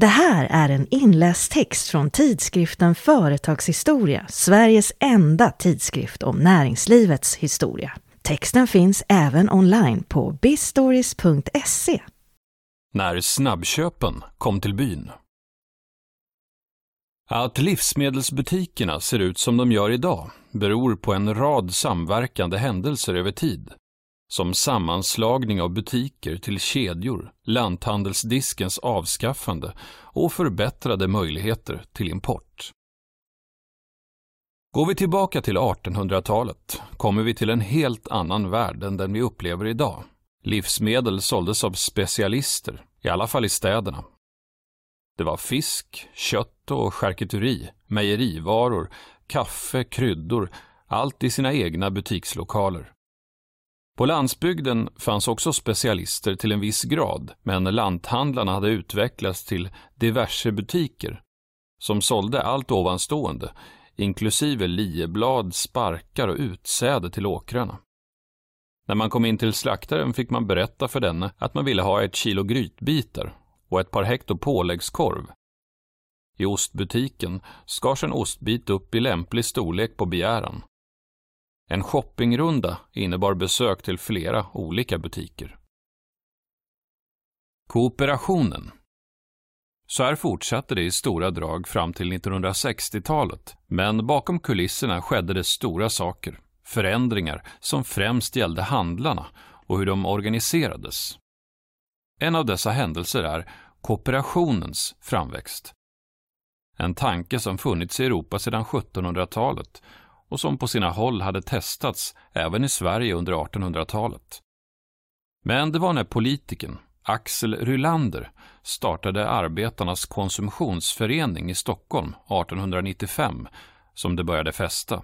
Det här är en inläst text från tidskriften Företagshistoria, Sveriges enda tidskrift om näringslivets historia. Texten finns även online på bistories.se. När snabbköpen kom till byn. Att livsmedelsbutikerna ser ut som de gör idag beror på en rad samverkande händelser över tid som sammanslagning av butiker till kedjor, lanthandelsdiskens avskaffande och förbättrade möjligheter till import. Går vi tillbaka till 1800-talet kommer vi till en helt annan värld än den vi upplever idag. Livsmedel såldes av specialister, i alla fall i städerna. Det var fisk, kött och charkuteri, mejerivaror, kaffe, kryddor, allt i sina egna butikslokaler. På landsbygden fanns också specialister till en viss grad, men lanthandlarna hade utvecklats till diverse butiker som sålde allt ovanstående, inklusive lieblad, sparkar och utsäde till åkrarna. När man kom in till slaktaren fick man berätta för denne att man ville ha ett kilo grytbitar och ett par hekto påläggskorv. I ostbutiken skars en ostbit upp i lämplig storlek på begäran en shoppingrunda innebar besök till flera olika butiker. Kooperationen Så här fortsatte det i stora drag fram till 1960-talet, men bakom kulisserna skedde det stora saker, förändringar som främst gällde handlarna och hur de organiserades. En av dessa händelser är kooperationens framväxt. En tanke som funnits i Europa sedan 1700-talet och som på sina håll hade testats även i Sverige under 1800-talet. Men det var när politikern Axel Rylander startade Arbetarnas konsumtionsförening i Stockholm 1895 som det började fästa.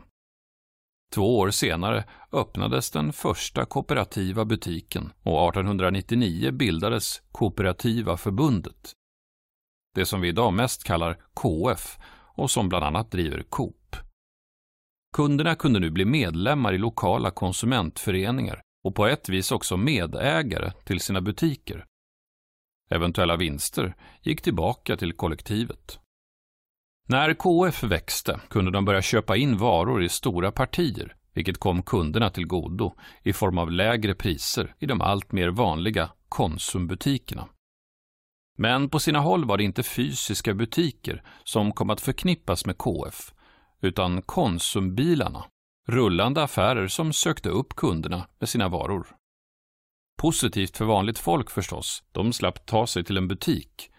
Två år senare öppnades den första kooperativa butiken och 1899 bildades Kooperativa förbundet. Det som vi idag mest kallar KF och som bland annat driver Coop. Kunderna kunde nu bli medlemmar i lokala konsumentföreningar och på ett vis också medägare till sina butiker. Eventuella vinster gick tillbaka till kollektivet. När KF växte kunde de börja köpa in varor i stora partier, vilket kom kunderna till godo i form av lägre priser i de allt mer vanliga Konsumbutikerna. Men på sina håll var det inte fysiska butiker som kom att förknippas med KF, utan Konsumbilarna, rullande affärer som sökte upp kunderna med sina varor. Positivt för vanligt folk förstås, de slapp ta sig till en butik,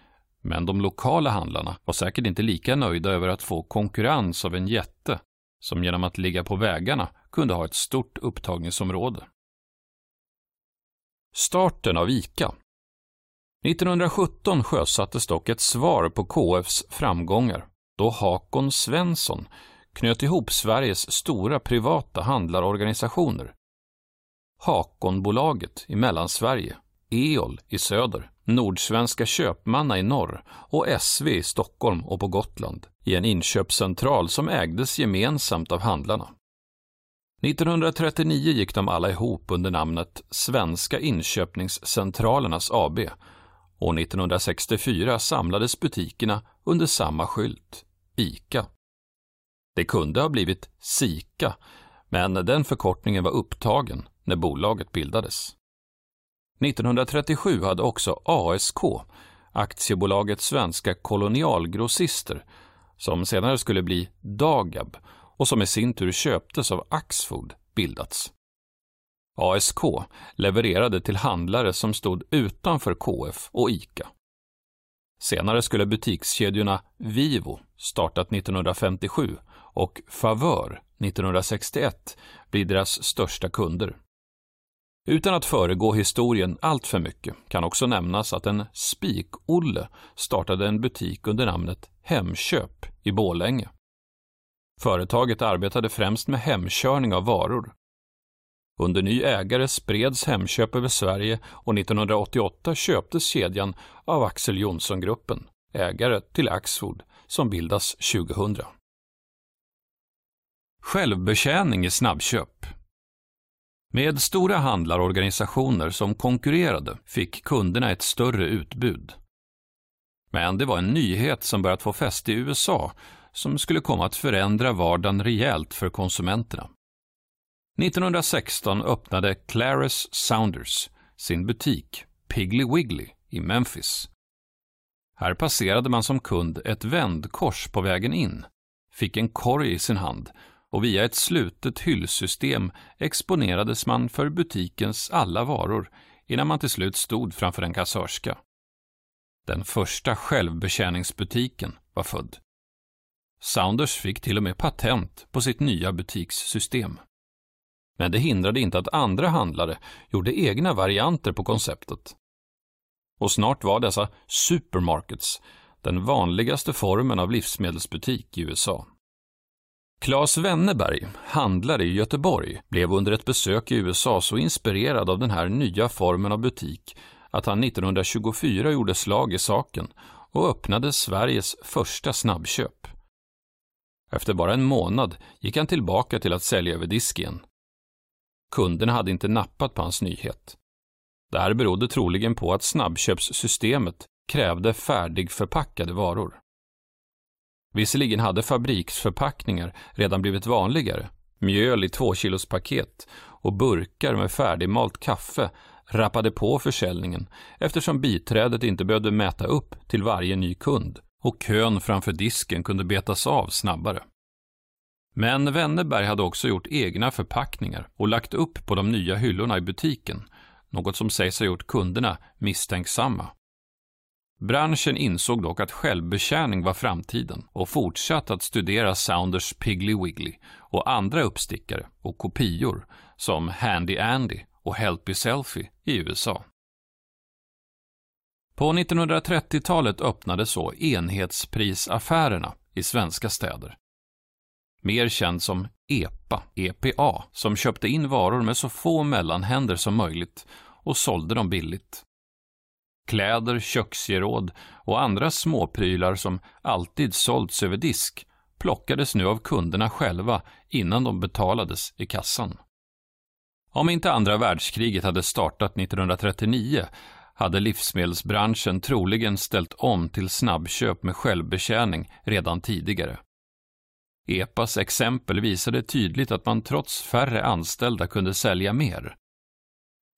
men de lokala handlarna var säkert inte lika nöjda över att få konkurrens av en jätte som genom att ligga på vägarna kunde ha ett stort upptagningsområde. Starten av ICA 1917 sjösattes dock ett svar på KFs framgångar då Hakon Svensson knöt ihop Sveriges stora privata handlarorganisationer. Hakonbolaget i Mellansverige, EOL i söder, Nordsvenska Köpmanna i norr och SV i Stockholm och på Gotland i en inköpscentral som ägdes gemensamt av handlarna. 1939 gick de alla ihop under namnet Svenska inköpningscentralernas AB och 1964 samlades butikerna under samma skylt, ICA. Det kunde ha blivit SIKA, men den förkortningen var upptagen när bolaget bildades. 1937 hade också ASK, aktiebolaget Svenska kolonialgrossister, som senare skulle bli Dagab och som i sin tur köptes av Axfood, bildats. ASK levererade till handlare som stod utanför KF och ICA. Senare skulle butikskedjorna Vivo, startat 1957, och Favör 1961 bli deras största kunder. Utan att föregå historien allt för mycket kan också nämnas att en Spik-Olle startade en butik under namnet Hemköp i Bålänge. Företaget arbetade främst med hemkörning av varor. Under ny ägare spreds Hemköp över Sverige och 1988 köptes kedjan av Axel Jonsson-gruppen, ägare till Axfood, som bildas 2000. Självbetjäning i snabbköp. Med stora handlarorganisationer som konkurrerade fick kunderna ett större utbud. Men det var en nyhet som börjat få fäste i USA som skulle komma att förändra vardagen rejält för konsumenterna. 1916 öppnade Clarice Saunders sin butik Piggly Wiggly i Memphis. Här passerade man som kund ett vändkors på vägen in, fick en korg i sin hand och via ett slutet hyllsystem exponerades man för butikens alla varor innan man till slut stod framför en kassörska. Den första självbetjäningsbutiken var född. Saunders fick till och med patent på sitt nya butikssystem. Men det hindrade inte att andra handlare gjorde egna varianter på konceptet. Och snart var dessa supermarkets den vanligaste formen av livsmedelsbutik i USA. Claes Wennerberg, handlare i Göteborg, blev under ett besök i USA så inspirerad av den här nya formen av butik att han 1924 gjorde slag i saken och öppnade Sveriges första snabbköp. Efter bara en månad gick han tillbaka till att sälja över disk igen. Kunderna hade inte nappat på hans nyhet. Det här berodde troligen på att snabbköpssystemet krävde färdigförpackade varor. Visserligen hade fabriksförpackningar redan blivit vanligare, mjöl i tvåkilospaket och burkar med färdigmalt kaffe rappade på försäljningen eftersom biträdet inte behövde mäta upp till varje ny kund och kön framför disken kunde betas av snabbare. Men Wennerberg hade också gjort egna förpackningar och lagt upp på de nya hyllorna i butiken, något som sägs ha gjort kunderna misstänksamma. Branschen insåg dock att självbetjäning var framtiden och fortsatte att studera Sounders Piggly Wiggly och andra uppstickare och kopior som Handy Andy och Helpy Selfie i USA. På 1930-talet öppnade så enhetsprisaffärerna i svenska städer. Mer känd som EPA, EPA, som köpte in varor med så få mellanhänder som möjligt och sålde dem billigt. Kläder, köksgeråd och andra småprylar som alltid sålts över disk plockades nu av kunderna själva innan de betalades i kassan. Om inte andra världskriget hade startat 1939 hade livsmedelsbranschen troligen ställt om till snabbköp med självbetjäning redan tidigare. EPAs exempel visade tydligt att man trots färre anställda kunde sälja mer.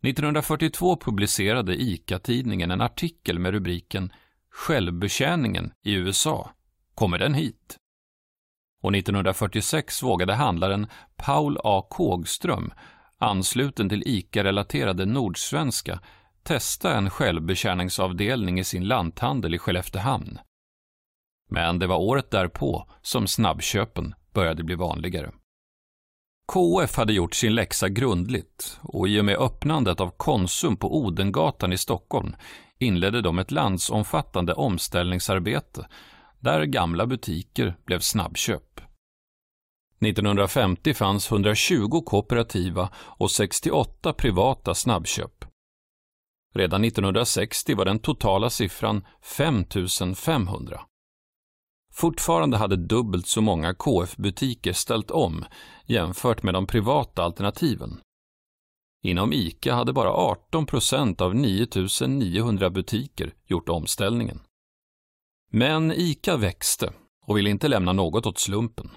1942 publicerade ICA-tidningen en artikel med rubriken Självbetjäningen i USA. Kommer den hit? Och 1946 vågade handlaren Paul A. Kågström, ansluten till ICA-relaterade Nordsvenska, testa en självbetjäningsavdelning i sin lanthandel i Skelleftehamn. Men det var året därpå som snabbköpen började bli vanligare. KF hade gjort sin läxa grundligt och i och med öppnandet av Konsum på Odengatan i Stockholm inledde de ett landsomfattande omställningsarbete där gamla butiker blev snabbköp. 1950 fanns 120 kooperativa och 68 privata snabbköp. Redan 1960 var den totala siffran 5 500. Fortfarande hade dubbelt så många KF-butiker ställt om jämfört med de privata alternativen. Inom ICA hade bara 18 procent av 9 900 butiker gjort omställningen. Men ICA växte och ville inte lämna något åt slumpen.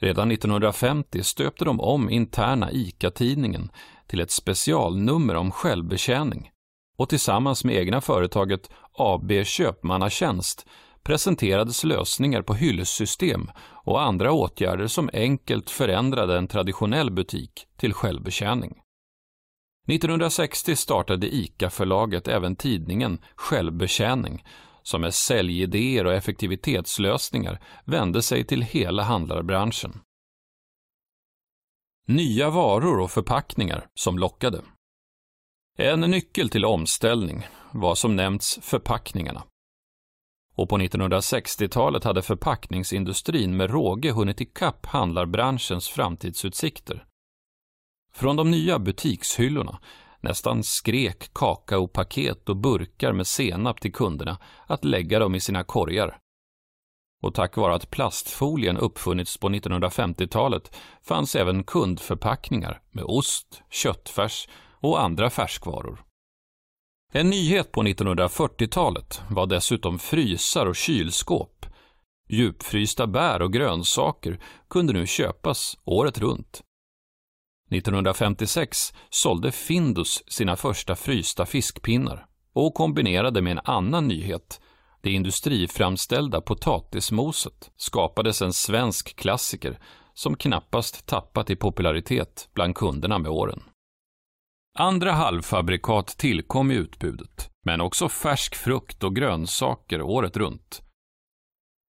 Redan 1950 stöpte de om interna ICA-tidningen till ett specialnummer om självbetjäning och tillsammans med egna företaget AB Köpmannatjänst presenterades lösningar på hyllsystem och andra åtgärder som enkelt förändrade en traditionell butik till självbetjäning. 1960 startade ICA-förlaget även tidningen Självbetjäning som med säljidéer och effektivitetslösningar vände sig till hela handlarbranschen. Nya varor och förpackningar som lockade. En nyckel till omställning var som nämnts förpackningarna. Och på 1960-talet hade förpackningsindustrin med råge hunnit ikapp handlarbranschens framtidsutsikter. Från de nya butikshyllorna nästan skrek kakaopaket och burkar med senap till kunderna att lägga dem i sina korgar. Och tack vare att plastfolien uppfunnits på 1950-talet fanns även kundförpackningar med ost, köttfärs och andra färskvaror. En nyhet på 1940-talet var dessutom frysar och kylskåp. Djupfrysta bär och grönsaker kunde nu köpas året runt. 1956 sålde Findus sina första frysta fiskpinnar och kombinerade med en annan nyhet. Det industriframställda potatismoset skapades en svensk klassiker som knappast tappat i popularitet bland kunderna med åren. Andra halvfabrikat tillkom i utbudet, men också färsk frukt och grönsaker året runt.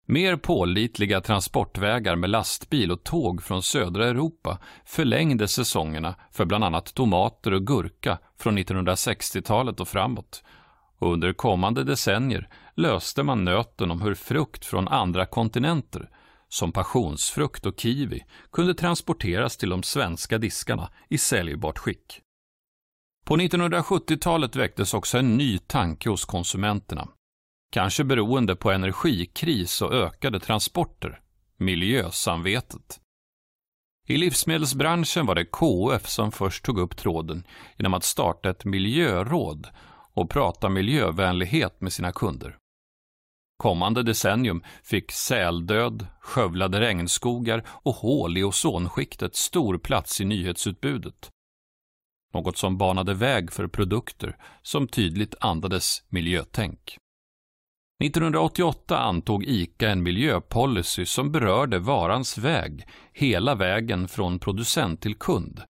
Mer pålitliga transportvägar med lastbil och tåg från södra Europa förlängde säsongerna för bland annat tomater och gurka från 1960-talet och framåt. Och under kommande decennier löste man nöten om hur frukt från andra kontinenter, som passionsfrukt och kiwi, kunde transporteras till de svenska diskarna i säljbart skick. På 1970-talet väcktes också en ny tanke hos konsumenterna. Kanske beroende på energikris och ökade transporter. Miljösamvetet. I livsmedelsbranschen var det KF som först tog upp tråden genom att starta ett miljöråd och prata miljövänlighet med sina kunder. Kommande decennium fick säldöd, skövlade regnskogar och hål i ozonskiktet stor plats i nyhetsutbudet något som banade väg för produkter som tydligt andades miljötänk. 1988 antog ICA en miljöpolicy som berörde varans väg, hela vägen från producent till kund.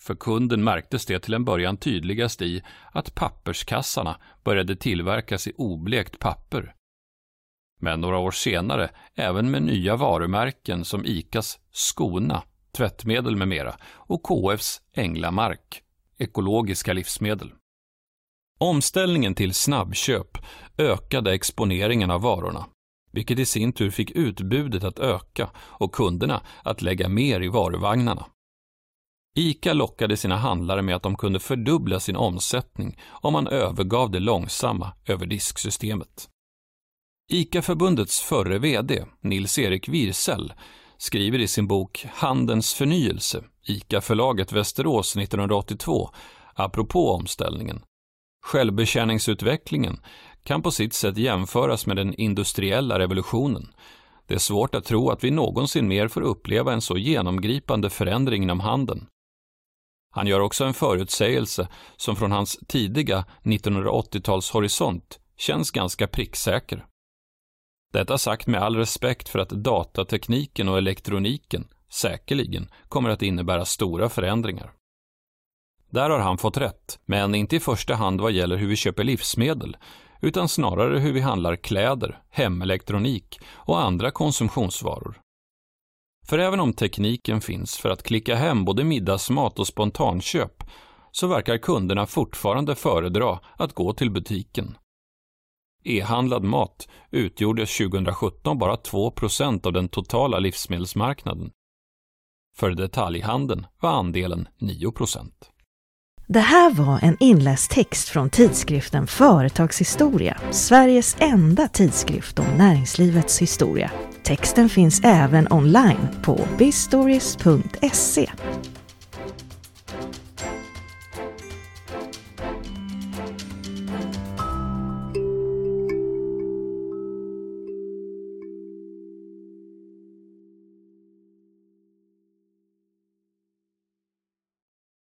För kunden märktes det till en början tydligast i att papperskassarna började tillverkas i oblekt papper. Men några år senare, även med nya varumärken som ICAs Skona, tvättmedel med mera och KFs Änglamark, ekologiska livsmedel. Omställningen till snabbköp ökade exponeringen av varorna, vilket i sin tur fick utbudet att öka och kunderna att lägga mer i varuvagnarna. ICA lockade sina handlare med att de kunde fördubbla sin omsättning om man övergav det långsamma överdisksystemet. ICA-förbundets förre VD, Nils-Erik Wirsell, skriver i sin bok Handens förnyelse, ICA-förlaget Västerås 1982, apropå omställningen. Självbetjäningsutvecklingen kan på sitt sätt jämföras med den industriella revolutionen. Det är svårt att tro att vi någonsin mer får uppleva en så genomgripande förändring inom handeln. Han gör också en förutsägelse som från hans tidiga 1980-talshorisont känns ganska pricksäker. Detta sagt med all respekt för att datatekniken och elektroniken säkerligen kommer att innebära stora förändringar. Där har han fått rätt, men inte i första hand vad gäller hur vi köper livsmedel, utan snarare hur vi handlar kläder, hemelektronik och andra konsumtionsvaror. För även om tekniken finns för att klicka hem både middagsmat och spontanköp, så verkar kunderna fortfarande föredra att gå till butiken. E-handlad mat utgjorde 2017 bara 2% av den totala livsmedelsmarknaden. För detaljhandeln var andelen 9% Det här var en inläst text från tidskriften Företagshistoria, Sveriges enda tidskrift om näringslivets historia. Texten finns även online på bistories.se.